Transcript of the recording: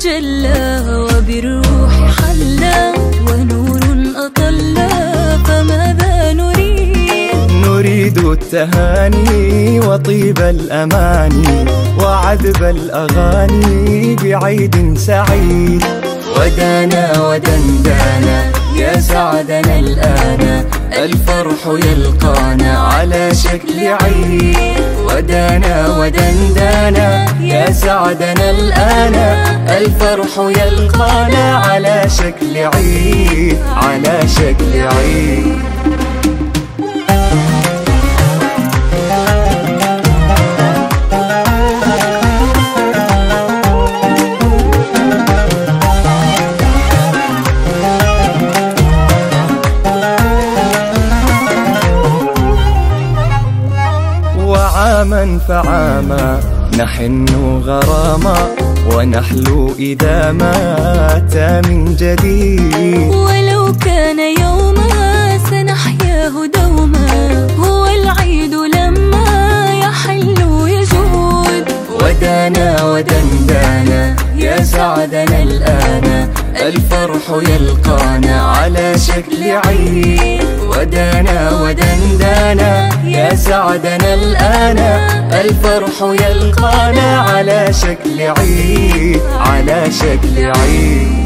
تجلى وبالروح حلى ونور أطلى فماذا نريد؟ نريد التهاني وطيب الأماني وعذب الأغاني بعيد سعيد. ودانا ودندانا يا سعدنا الآن الفرح يلقانا على شكل عيد. ودانا ودندانا يا سعدنا الآن. الفرح يلقانا على شكل عيد على شكل عيد. وعاما فعاما. نحن غراما ونحلو إذا مات من جديد. ولو كان يوما سنحياه دوما. هو العيد لما يحل يجود ودانا ودندانا يا سعدنا الآن. الفرح يلقانا على شكل عيد. ودانا ودندانا يا سعدنا الآن. الفرح يلقانا على شكل عيد على شكل عيد.